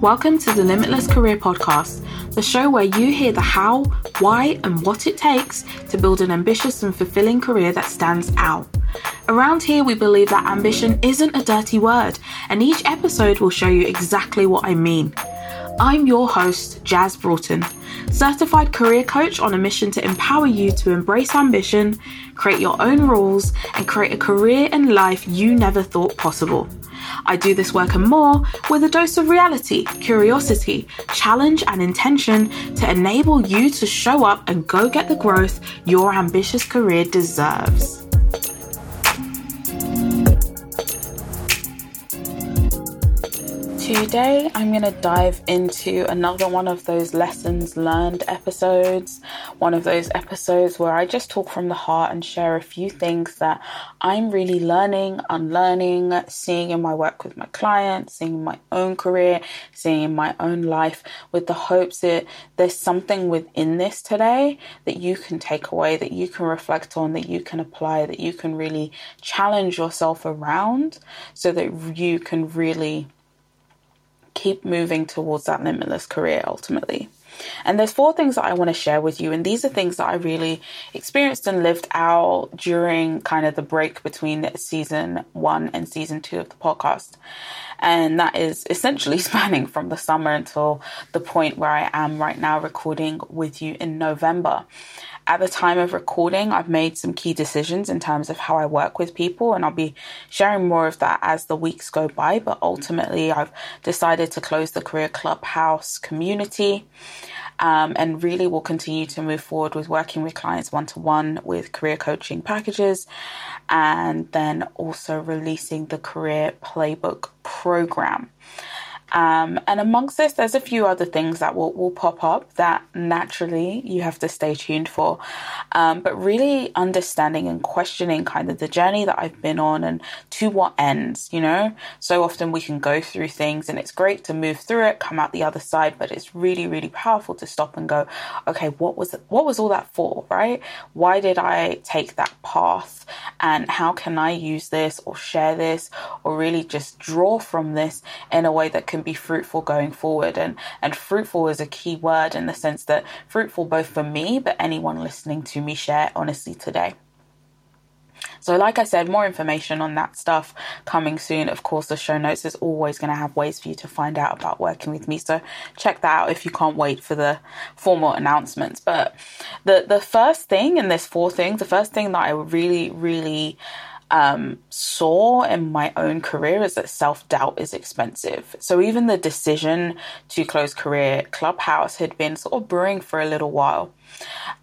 Welcome to the Limitless Career Podcast, the show where you hear the how, why, and what it takes to build an ambitious and fulfilling career that stands out. Around here, we believe that ambition isn't a dirty word, and each episode will show you exactly what I mean. I'm your host, Jaz Broughton, certified career coach on a mission to empower you to embrace ambition, create your own rules, and create a career and life you never thought possible. I do this work and more with a dose of reality, curiosity, challenge, and intention to enable you to show up and go get the growth your ambitious career deserves. Today, I'm going to dive into another one of those lessons learned episodes. One of those episodes where I just talk from the heart and share a few things that I'm really learning, unlearning, seeing in my work with my clients, seeing in my own career, seeing in my own life, with the hopes that there's something within this today that you can take away, that you can reflect on, that you can apply, that you can really challenge yourself around so that you can really keep moving towards that limitless career ultimately. And there's four things that I want to share with you. And these are things that I really experienced and lived out during kind of the break between season one and season two of the podcast. And that is essentially spanning from the summer until the point where I am right now recording with you in November. At the time of recording, I've made some key decisions in terms of how I work with people, and I'll be sharing more of that as the weeks go by. But ultimately, I've decided to close the Career Clubhouse community. Um, and really will continue to move forward with working with clients one to one with career coaching packages and then also releasing the career playbook program. Um, and amongst this, there's a few other things that will, will pop up that naturally you have to stay tuned for. Um, but really understanding and questioning kind of the journey that I've been on and to what ends, you know? So often we can go through things and it's great to move through it, come out the other side, but it's really, really powerful to stop and go, okay, what was, what was all that for, right? Why did I take that path? And how can I use this or share this or really just draw from this in a way that can be fruitful going forward. And, and fruitful is a key word in the sense that fruitful both for me, but anyone listening to me share honestly today. So, like I said, more information on that stuff coming soon. Of course, the show notes is always going to have ways for you to find out about working with me. So, check that out if you can't wait for the formal announcements. But the the first thing in this four things, the first thing that I really, really um, saw in my own career is that self doubt is expensive. So even the decision to close Career Clubhouse had been sort of brewing for a little while.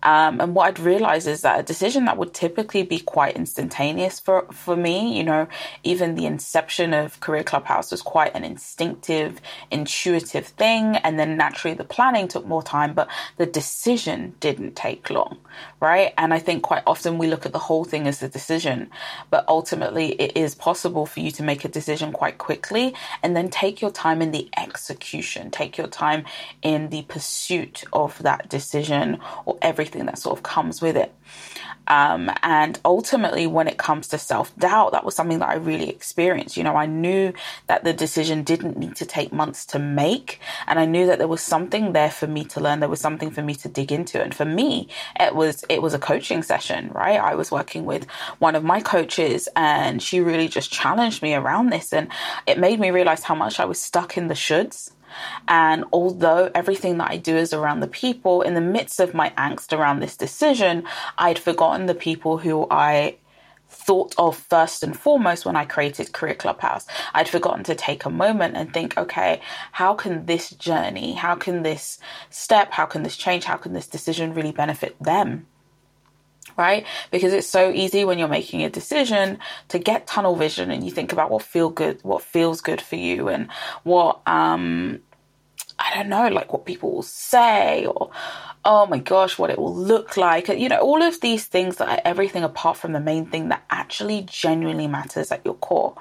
Um, and what I'd realized is that a decision that would typically be quite instantaneous for, for me, you know, even the inception of Career Clubhouse was quite an instinctive, intuitive thing. And then naturally the planning took more time, but the decision didn't take long, right? And I think quite often we look at the whole thing as a decision, but ultimately it is possible for you to make a decision quite quickly and then take your time in the execution, take your time in the pursuit of that decision or everything that sort of comes with it. Um, and ultimately, when it comes to self doubt, that was something that I really experienced. You know, I knew that the decision didn't need to take months to make, and I knew that there was something there for me to learn. There was something for me to dig into, and for me, it was it was a coaching session. Right, I was working with one of my coaches, and she really just challenged me around this, and it made me realize how much I was stuck in the shoulds and although everything that I do is around the people, in the midst of my angst around this decision, I'd forgotten the people who I thought of first and foremost when I created Career Clubhouse. I'd forgotten to take a moment and think, okay, how can this journey, how can this step, how can this change, how can this decision really benefit them? Right? Because it's so easy when you're making a decision to get tunnel vision and you think about what feel good, what feels good for you and what um I don't know, like what people will say or, oh my gosh, what it will look like. You know, all of these things that are everything apart from the main thing that actually genuinely matters at your core.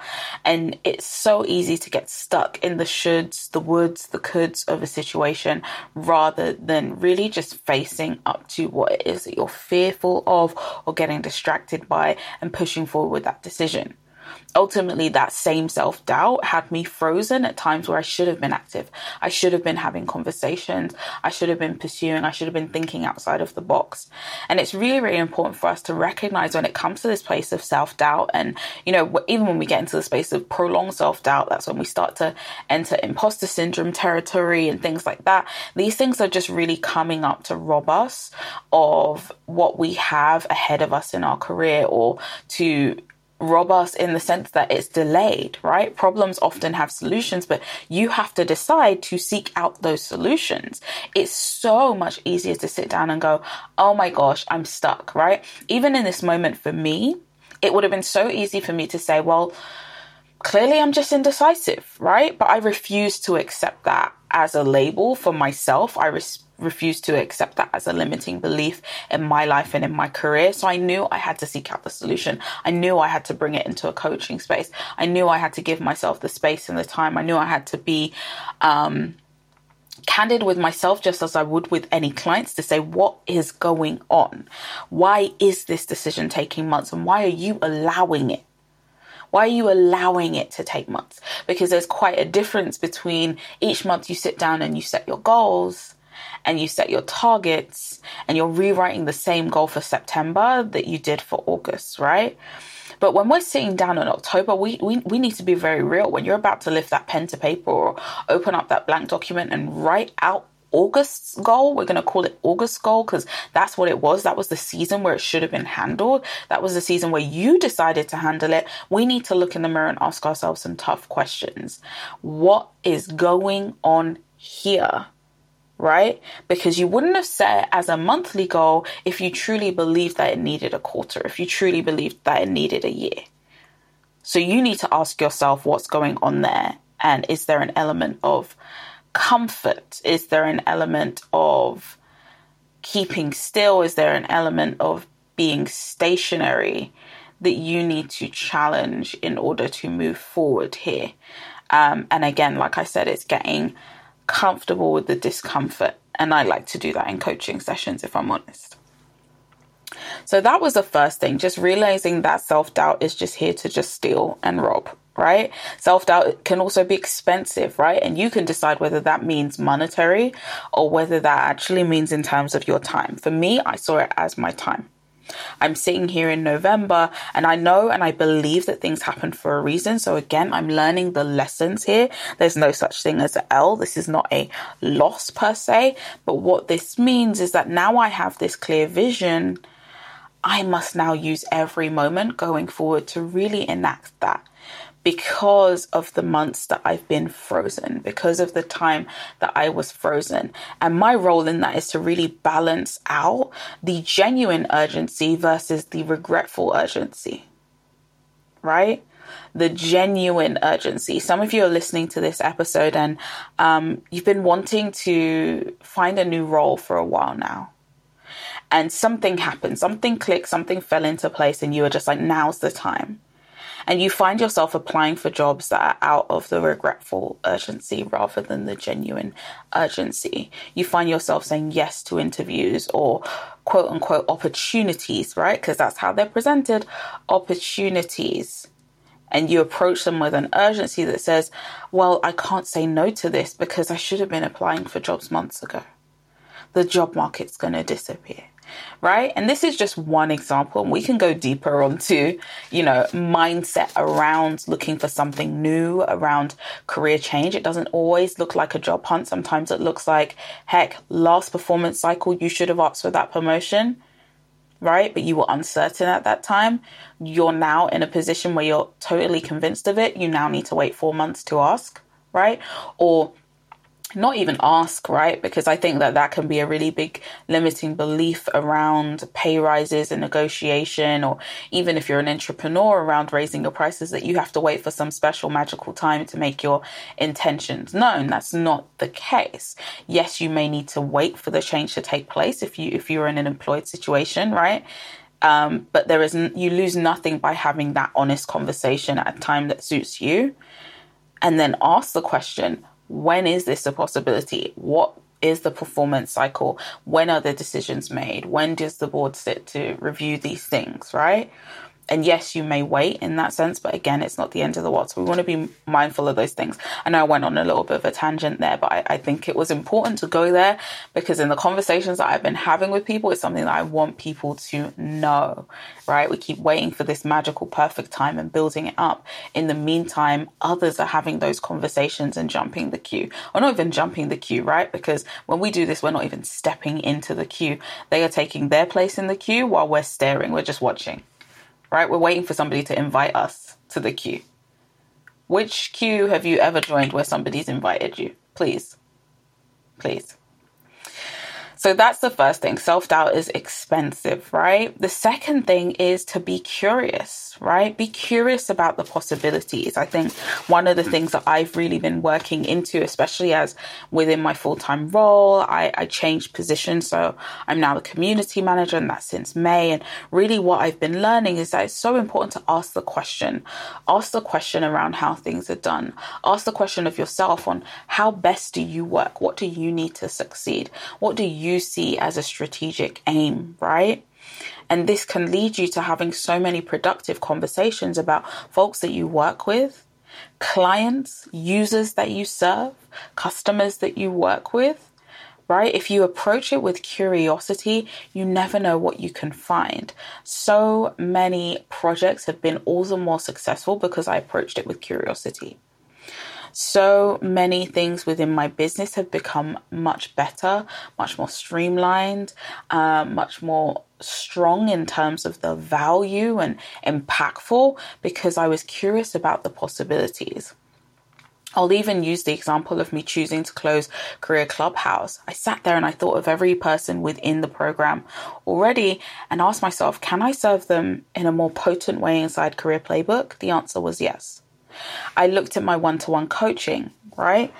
And it's so easy to get stuck in the shoulds, the woulds, the coulds of a situation rather than really just facing up to what it is that you're fearful of or getting distracted by and pushing forward with that decision ultimately that same self doubt had me frozen at times where I should have been active. I should have been having conversations. I should have been pursuing. I should have been thinking outside of the box. And it's really, really important for us to recognize when it comes to this place of self doubt. And, you know, even when we get into the space of prolonged self doubt, that's when we start to enter imposter syndrome territory and things like that. These things are just really coming up to rob us of what we have ahead of us in our career or to rob us in the sense that it's delayed, right? Problems often have solutions, but you have to decide to seek out those solutions. It's so much easier to sit down and go, oh my gosh, I'm stuck, right? Even in this moment for me, it would have been so easy for me to say, well, clearly I'm just indecisive, right? But I refuse to accept that as a label for myself. I res- refuse to accept that as a limiting belief in my life and in my career. So I knew I had to seek out the solution. I knew I had to bring it into a coaching space. I knew I had to give myself the space and the time. I knew I had to be, um, candid with myself just as I would with any clients to say what is going on? Why is this decision taking months and why are you allowing it? Why are you allowing it to take months? Because there's quite a difference between each month you sit down and you set your goals and you set your targets and you're rewriting the same goal for September that you did for August, right? But when we're sitting down in October, we, we, we need to be very real. When you're about to lift that pen to paper or open up that blank document and write out August's goal. We're going to call it August goal because that's what it was. That was the season where it should have been handled. That was the season where you decided to handle it. We need to look in the mirror and ask ourselves some tough questions. What is going on here? right? Because you wouldn't have set it as a monthly goal if you truly believed that it needed a quarter, if you truly believed that it needed a year. So you need to ask yourself what's going on there and is there an element of comfort? Is there an element of keeping still? Is there an element of being stationary that you need to challenge in order to move forward here? Um, and again, like I said, it's getting comfortable with the discomfort. And I like to do that in coaching sessions, if I'm honest. So that was the first thing, just realizing that self doubt is just here to just steal and rob, right? Self doubt can also be expensive, right? And you can decide whether that means monetary or whether that actually means in terms of your time. For me, I saw it as my time. I'm sitting here in November and I know and I believe that things happen for a reason. So again, I'm learning the lessons here. There's no such thing as an L. This is not a loss per se. But what this means is that now I have this clear vision. I must now use every moment going forward to really enact that because of the months that I've been frozen, because of the time that I was frozen. And my role in that is to really balance out the genuine urgency versus the regretful urgency, right? The genuine urgency. Some of you are listening to this episode and um, you've been wanting to find a new role for a while now and something happened, something clicked, something fell into place, and you were just like, now's the time and you find yourself applying for jobs that are out of the regretful urgency rather than the genuine urgency. You find yourself saying yes to interviews or quote unquote opportunities, right? Because that's how they're presented opportunities. And you approach them with an urgency that says, well, I can't say no to this because I should have been applying for jobs months ago. The job market's going to disappear right? And this is just one example. We can go deeper onto, you know, mindset around looking for something new, around career change. It doesn't always look like a job hunt. Sometimes it looks like, heck, last performance cycle, you should have asked for that promotion. Right, but you were uncertain at that time. You're now in a position where you're totally convinced of it. You now need to wait four months to ask, right? Or not even ask, right? Because I think that that can be a really big limiting belief around pay rises and negotiation, or even if you're an entrepreneur around raising your prices, that you have to wait for some special magical time to make your intentions known. That's not the case. Yes, you may need to wait for the change to take place if you if you're in an employed situation, right? Um, but there is you lose nothing by having that honest conversation at a time that suits you, and then ask the question when is this a possibility? What is the performance cycle? When are the decisions made? When does the board sit to review these things, right? And yes, you may wait in that sense, but again, it's not the end of the world. So we want to be mindful of those things. I know I went on a little bit of a tangent there, but I, I think it was important to go there because in the conversations that I've been having with people, it's something that I want people to know, right? We keep waiting for this magical, perfect time and building it up. In the meantime, others are having those conversations and jumping the queue, or not even jumping the queue, right? Because when we do this, we're not even stepping into the queue. They are taking their place in the queue while we're staring, we're just watching right? We're waiting for somebody to invite us to the queue. Which queue have you ever joined where somebody's invited you? Please. Please. So that's the first thing. Self doubt is expensive, right? The second thing is to be curious, right? Be curious about the possibilities. I think one of the mm. things that I've really been working into, especially as within my full time role, I, I changed position. So I'm now the community manager, and that's since May. And really, what I've been learning is that it's so important to ask the question. Ask the question around how things are done. Ask the question of yourself on how best do you work? What do you need to succeed? What do you you see as a strategic aim, right? And this can lead you to having so many productive conversations about folks that you work with, clients, users that you serve, customers that you work with, right? If you approach it with curiosity, you never know what you can find. So many projects have been all the more successful because I approached it with curiosity so many things within my business have become much better, much more streamlined, uh, much more strong in terms of the value and impactful because I was curious about the possibilities. I'll even use the example of me choosing to close Career Clubhouse. I sat there and I thought of every person within the program already and asked myself, can I serve them in a more potent way inside Career Playbook? The answer was yes. I looked at my one to one coaching, right?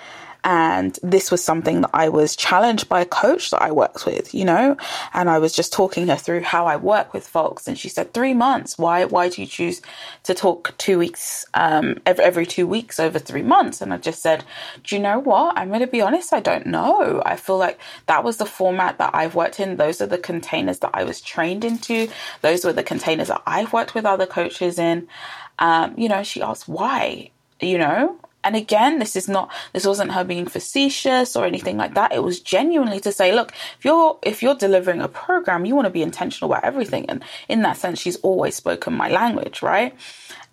And this was something that I was challenged by a coach that I worked with, you know, and I was just talking her through how I work with folks. And she said, three months. Why, why do you choose to talk two weeks, um, every, every two weeks over three months? And I just said, do you know what? I'm going to be honest. I don't know. I feel like that was the format that I've worked in. Those are the containers that I was trained into. Those were the containers that I've worked with other coaches in. Um, you know, she asked why, you know, and again, this is not this wasn't her being facetious or anything like that. It was genuinely to say, look, if you're if you're delivering a program, you want to be intentional about everything. And in that sense, she's always spoken my language, right?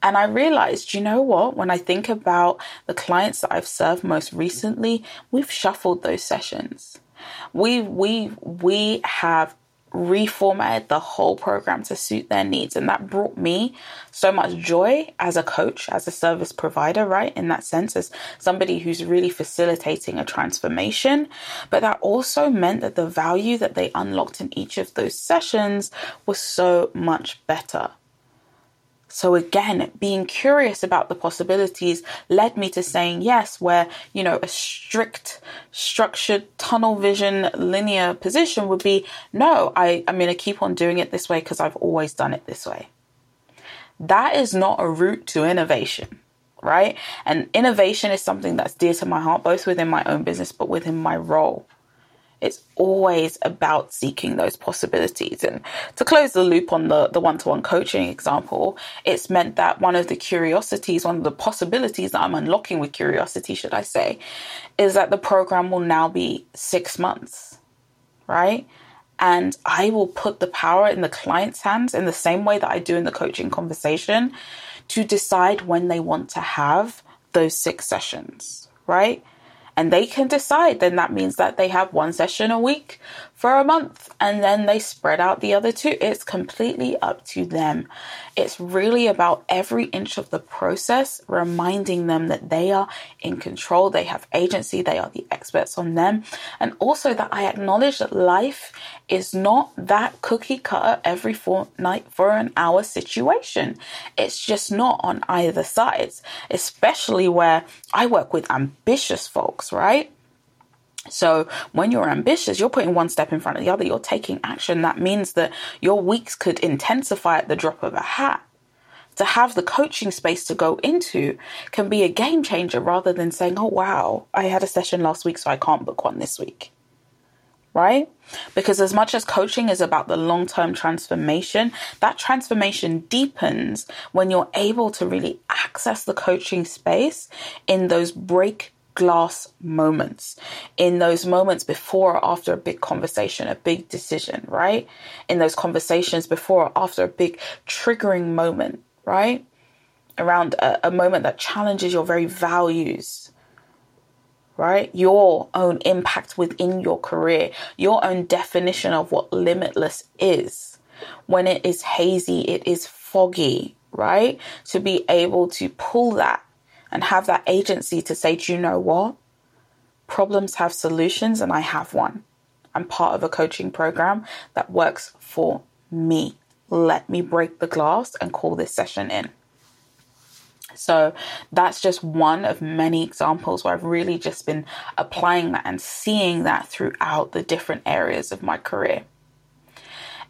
And I realized, you know what? When I think about the clients that I've served most recently, we've shuffled those sessions. We we we have reformatted the whole program to suit their needs. And that brought me so much joy as a coach, as a service provider, right? In that sense, as somebody who's really facilitating a transformation. But that also meant that the value that they unlocked in each of those sessions was so much better. So again, being curious about the possibilities led me to saying yes, where, you know, a strict, structured, tunnel vision, linear position would be no, I, I'm going to keep on doing it this way because I've always done it this way. That is not a route to innovation, right? And innovation is something that's dear to my heart, both within my own business, but within my role. It's always about seeking those possibilities. And to close the loop on the, the one-to-one coaching example, it's meant that one of the curiosities, one of the possibilities that I'm unlocking with curiosity, should I say, is that the program will now be six months, right? And I will put the power in the client's hands in the same way that I do in the coaching conversation to decide when they want to have those six sessions, right? And they can decide, then that means that they have one session a week for a month and then they spread out the other two. It's completely up to them. It's really about every inch of the process reminding them that they are in control, they have agency, they are the experts on them. And also that I acknowledge that life is not that cookie cutter every fortnight for an hour situation. It's just not on either sides, especially where I work with ambitious folks, right? So when you're ambitious, you're putting one step in front of the other, you're taking action. That means that your weeks could intensify at the drop of a hat. To have the coaching space to go into can be a game changer rather than saying, oh, wow, I had a session last week, so I can't book one this week. right? Because as much as coaching is about the long term transformation, that transformation deepens when you're able to really access the coaching space in those break glass moments, in those moments before or after a big conversation, a big decision, right? In those conversations before or after a big triggering moment, right? Around a, a moment that challenges your very values, right? Your own impact within your career, your own definition of what limitless is. When it is hazy, it is foggy, right? To be able to pull that and have that agency to say, do you know what? Problems have solutions, and I have one. I'm part of a coaching program that works for me. Let me break the glass and call this session in. So that's just one of many examples where I've really just been applying that and seeing that throughout the different areas of my career.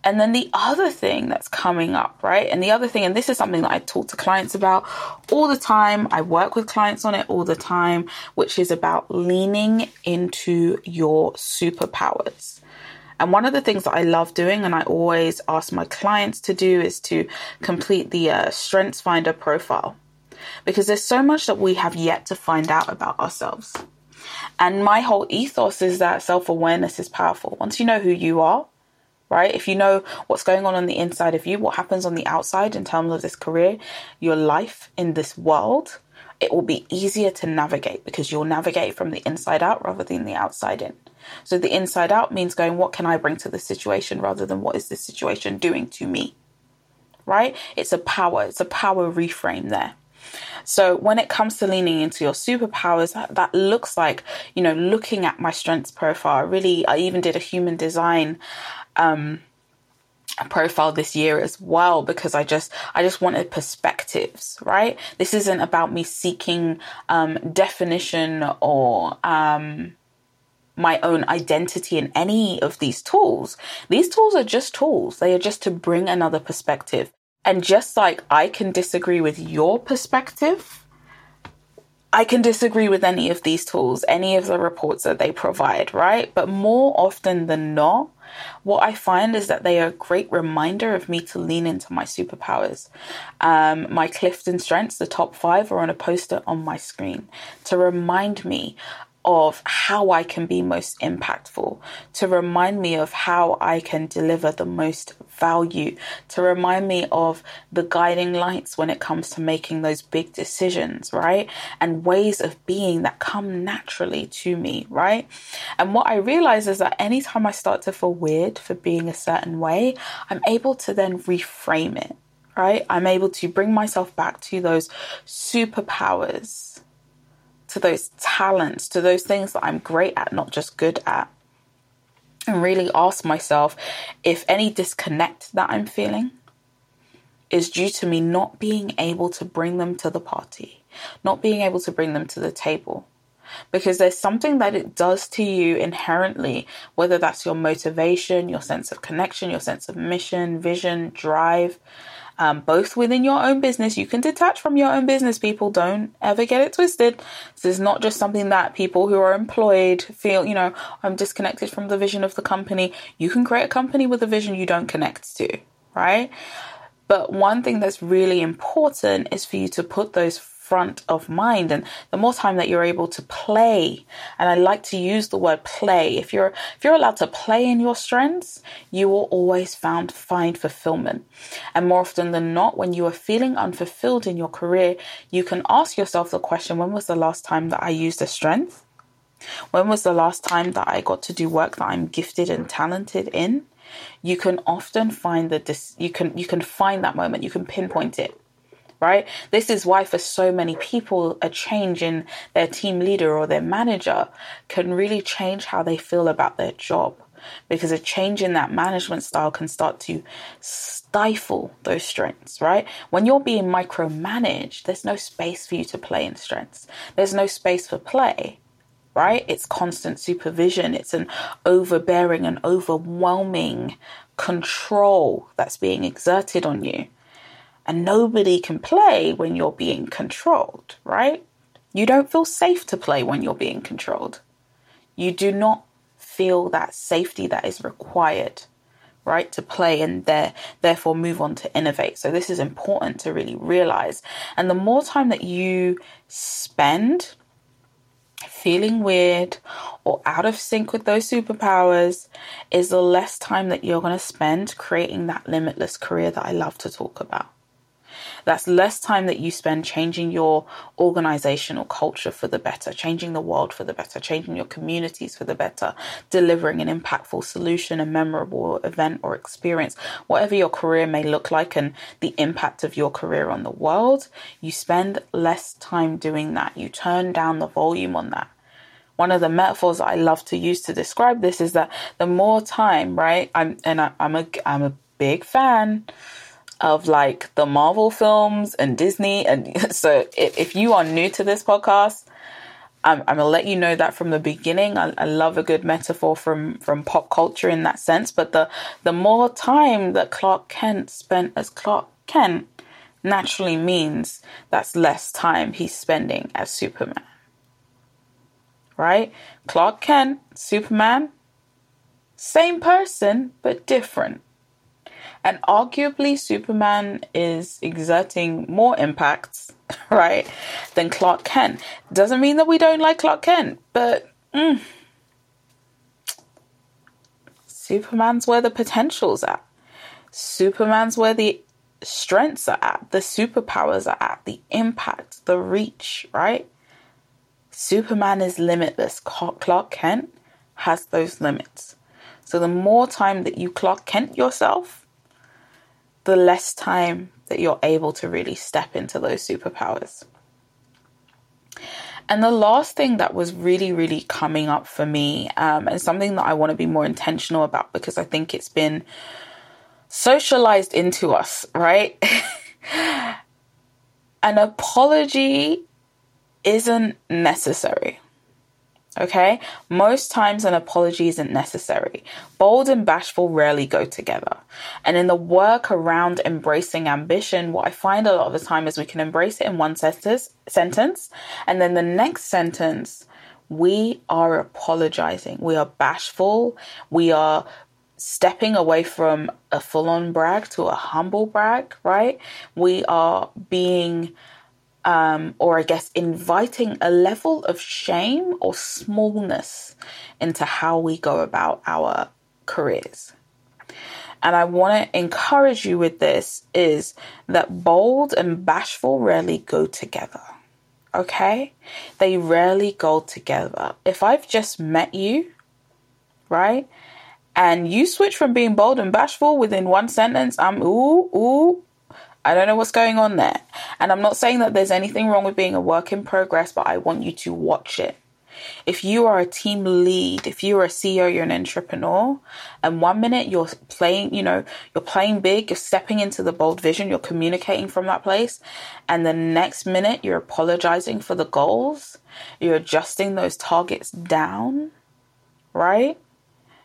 And then the other thing that's coming up, right? And the other thing, and this is something that I talk to clients about all the time, I work with clients on it all the time, which is about leaning into your superpowers. And one of the things that I love doing, and I always ask my clients to do, is to complete the uh, Strengths Finder profile. Because there's so much that we have yet to find out about ourselves. And my whole ethos is that self awareness is powerful. Once you know who you are, right? If you know what's going on on the inside of you, what happens on the outside in terms of this career, your life in this world, it will be easier to navigate because you'll navigate from the inside out rather than the outside in. So the inside out means going, what can I bring to the situation rather than what is this situation doing to me? Right? It's a power, it's a power reframe there. So when it comes to leaning into your superpowers, that, that looks like, you know, looking at my strengths profile. Really, I even did a human design um, profile this year as well because I just I just wanted perspectives, right? This isn't about me seeking um, definition or um, my own identity in any of these tools. These tools are just tools. They are just to bring another perspective. And just like I can disagree with your perspective, I can disagree with any of these tools, any of the reports that they provide, right? But more often than not, what I find is that they are a great reminder of me to lean into my superpowers. Um, my Clifton strengths, the top five, are on a poster on my screen to remind me of how I can be most impactful, to remind me of how I can deliver the most value, to remind me of the guiding lights when it comes to making those big decisions, right? And ways of being that come naturally to me, right? And what I realize is that anytime I start to feel weird for being a certain way, I'm able to then reframe it, right? I'm able to bring myself back to those superpowers to those talents, to those things that I'm great at, not just good at. And really ask myself if any disconnect that I'm feeling is due to me not being able to bring them to the party, not being able to bring them to the table. Because there's something that it does to you inherently, whether that's your motivation, your sense of connection, your sense of mission, vision, drive, um, both within your own business. You can detach from your own business, people. Don't ever get it twisted. This is not just something that people who are employed feel, you know, I'm disconnected from the vision of the company. You can create a company with a vision you don't connect to, right? But one thing that's really important is for you to put those front of mind. And the more time that you're able to play and I like to use the word play if you're if you're allowed to play in your strengths you will always found find fulfillment. And more often than not when you are feeling unfulfilled in your career you can ask yourself the question when was the last time that I used a strength? When was the last time that I got to do work that I'm gifted and talented in? You can often find the dis- you can you can find that moment. You can pinpoint it right? This is why, for so many people, a change in their team leader or their manager can really change how they feel about their job. Because a change in that management style can start to stifle those strengths, right? When you're being micromanaged, there's no space for you to play in strengths. There's no space for play right? It's constant supervision, it's an overbearing and overwhelming control that's being exerted on you. And nobody can play when you're being controlled, right? You don't feel safe to play when you're being controlled. You do not feel that safety that is required right to play and there therefore move on to innovate so this is important to really realize and the more time that you spend feeling weird or out of sync with those superpowers is the less time that you're going to spend creating that limitless career that I love to talk about that's less time that you spend changing your organizational culture for the better, changing the world for the better, changing your communities for the better, delivering an impactful solution, a memorable event or experience, whatever your career may look like and the impact of your career on the world. You spend less time doing that. You turn down the volume on that one of the metaphors I love to use to describe this is that the more time, right? I'm and I, am a I'm a big fan of like the Marvel films and Disney. And so if, if you are new to this podcast, I'm, I'm, gonna let you know that from the beginning. I, I, love a good metaphor from from pop culture in that sense. But the the more time that Clark Kent spent as Clark Kent naturally means that's less time he's spending as Superman. Right? Clark Kent, Superman, same person but different. And arguably, Superman is exerting more impacts, right, than Clark Kent. Doesn't mean that we don't like Clark Kent, but mm, Superman's where the potential's at. Superman's where the strengths are at, the superpowers are at, the impact, the reach, right? Superman is limitless. Clark Kent has those limits. So the more time that you Clark Kent yourself, the less time that you're able to really step into those superpowers. And the last thing that was really, really coming up for me, um, and something that I want to be more intentional about because I think it's been socialized into us, right? An apology isn't necessary. Okay? Most times an apology isn't necessary. Bold and bashful rarely go together. And in the work around embracing ambition, what I find a lot of the time is we can embrace it in one sentence, and then the next sentence we are apologizing. We are bashful. We are stepping away from a full on brag to a humble brag, right? We are being um, or I guess inviting a level of shame or smallness into how we go about our careers. And I want to encourage you with this is that bold and bashful rarely go together. Okay? They rarely go together. If I've just met you, right? And you switch from being bold and bashful within one sentence, I'm ooh, ooh, I don't know what's going on there. And I'm not saying that there's anything wrong with being a work in progress, but I want you to watch it. If you are a team lead, if you're a CEO, you're an entrepreneur, and one minute you're playing, you know, you're playing big, you're stepping into the bold vision, you're communicating from that place, and the next minute you're apologizing for the goals, you're adjusting those targets down, right?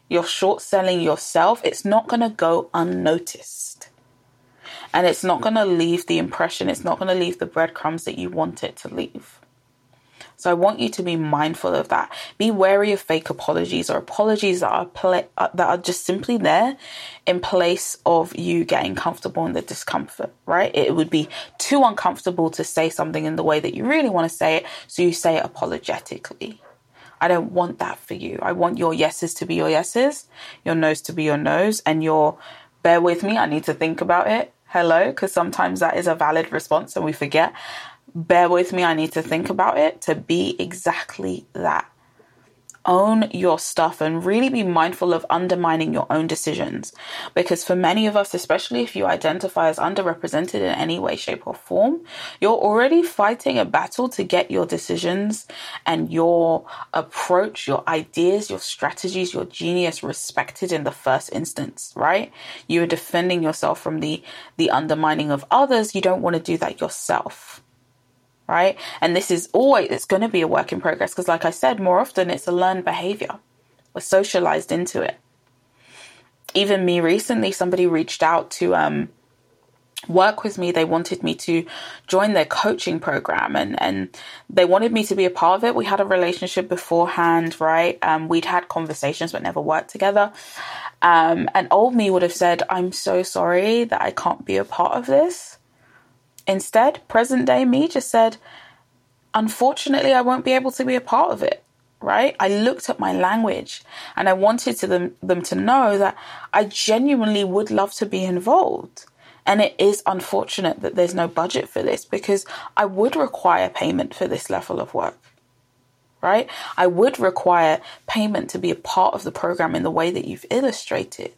You're short selling yourself, it's not going to go unnoticed and it's not going to leave the impression, it's not going to leave the breadcrumbs that you want it to leave. So I want you to be mindful of that. Be wary of fake apologies or apologies that are uh, that are just simply there in place of you getting comfortable in the discomfort, right? It would be too uncomfortable to say something in the way that you really want to say it, so you say it apologetically. I don't want that for you. I want your yeses to be your yeses, your no's to be your no's, and your bear with me, I need to think about it hello, because sometimes that is a valid response and we forget. Bear with me, I need to think about it to be exactly that own your stuff and really be mindful of undermining your own decisions. Because for many of us, especially if you identify as underrepresented in any way, shape, or form, you're already fighting a battle to get your decisions and your approach, your ideas, your strategies, your genius respected in the first instance, right? You're defending yourself from the, the undermining of others. You don't want to do that yourself right? And this is always, it's going to be a work in progress because, like I said, more often it's a learned behavior. We're socialized into it. Even me recently, somebody reached out to um, work with me they wanted me to join their coaching program and and they wanted me to be a part of it we had a relationship beforehand right um, we'd had conversations but never worked together um, and old me would have said i'm so sorry that i can't be a part of this instead present day me just said unfortunately i won't be able to be a part of it right i looked at my language and i wanted to them, them to know that i genuinely would love to be involved and it is unfortunate that there's no budget for this because I would require payment for this level of work. Right? I would require payment to be a part of the program in the way that you've illustrated.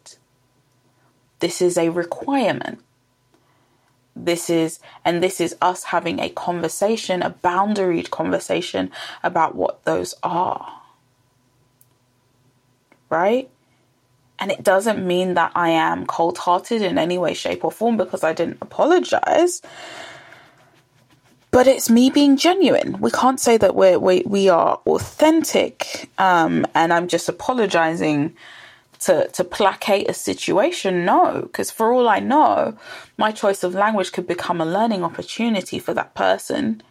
This is a requirement. This is, and this is us having a conversation, a boundaried conversation about what those are. Right? And it doesn't mean that I am cold hearted in any way, shape, or form because I didn't apologize. But it's me being genuine. We can't say that we're, we, we are authentic um, and I'm just apologizing to, to placate a situation. No, because for all I know, my choice of language could become a learning opportunity for that person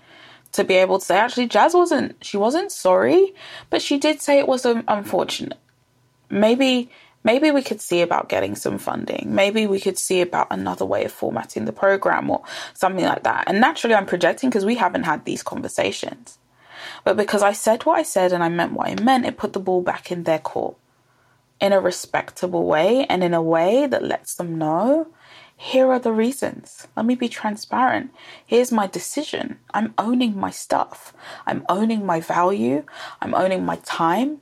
to be able to say, actually, Jaz wasn't, she wasn't sorry, but she did say it was unfortunate. Maybe maybe we could see about getting some funding. Maybe we could see about another way of formatting the program or something like that. And naturally, I'm projecting because we haven't had these conversations. But because I said what I said and I meant what I meant, it put the ball back in their court in a respectable way and in a way that lets them know here are the reasons. Let me be transparent. Here's my decision. I'm owning my stuff. I'm owning my value. I'm owning my time.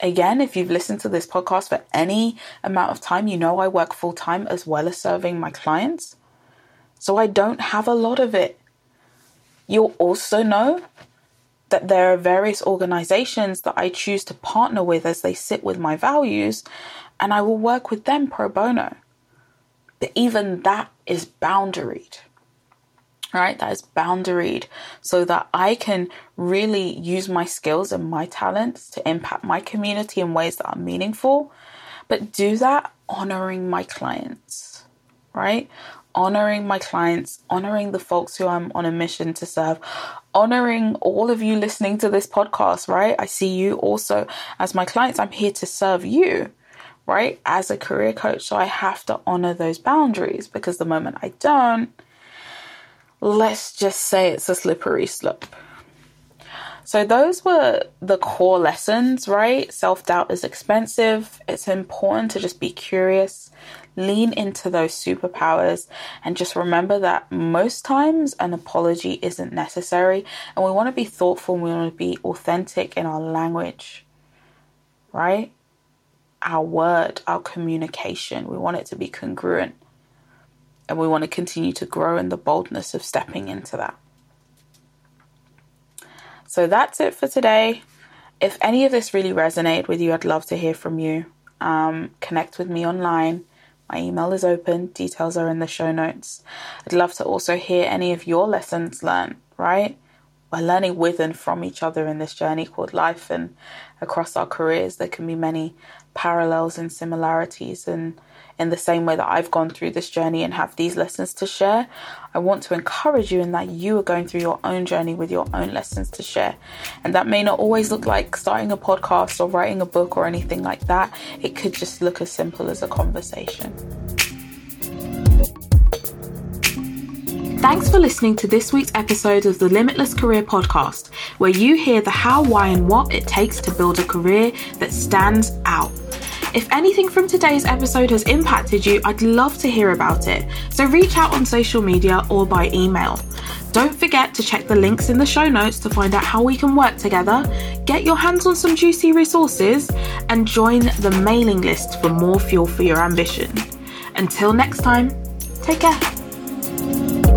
Again, if you've listened to this podcast for any amount of time, you know I work full time as well as serving my clients. So I don't have a lot of it. You'll also know that there are various organizations that I choose to partner with as they sit with my values, and I will work with them pro bono. But even that is boundaried right? That is boundaried so that I can really use my skills and my talents to impact my community in ways that are meaningful, but do that honoring my clients, right? Honoring my clients, honoring the folks who I'm on a mission to serve, honoring all of you listening to this podcast, right? I see you also as my clients. I'm here to serve you right? As a career coach. So I have to honor those boundaries because the moment I don't, let's just say it's a slippery slope. So, those were the core lessons, right? Self doubt is expensive. It's important to just be curious, lean into those superpowers, and just remember that most times an apology isn't necessary. And we want to be thoughtful we want to be authentic in our language, right? Our word, our communication, we want it to be congruent and we want to continue to grow in the boldness of stepping into that. So that's it for today. If any of this really resonated with you, I'd love to hear from you. Um, connect with me online. My email is open, details are in the show notes. I'd love to also hear any of your lessons learned, right? We're learning with and from each other in this journey called life, and across our careers, there can be many parallels and similarities. And in the same way that I've gone through this journey and have these lessons to share, I want to encourage you in that you are going through your own journey with your own lessons to share. And that may not always look like starting a podcast or writing a book or anything like that, it could just look as simple as a conversation. Thanks for listening to this week's episode of the Limitless Career Podcast, where you hear the how, why, and what it takes to build a career that stands out. If anything from today's episode has impacted you, I'd love to hear about it. So reach out on social media or by email. Don't forget to check the links in the show notes to find out how we can work together, get your hands on some juicy resources, and join the mailing list for more fuel for your ambition. Until next time, take care.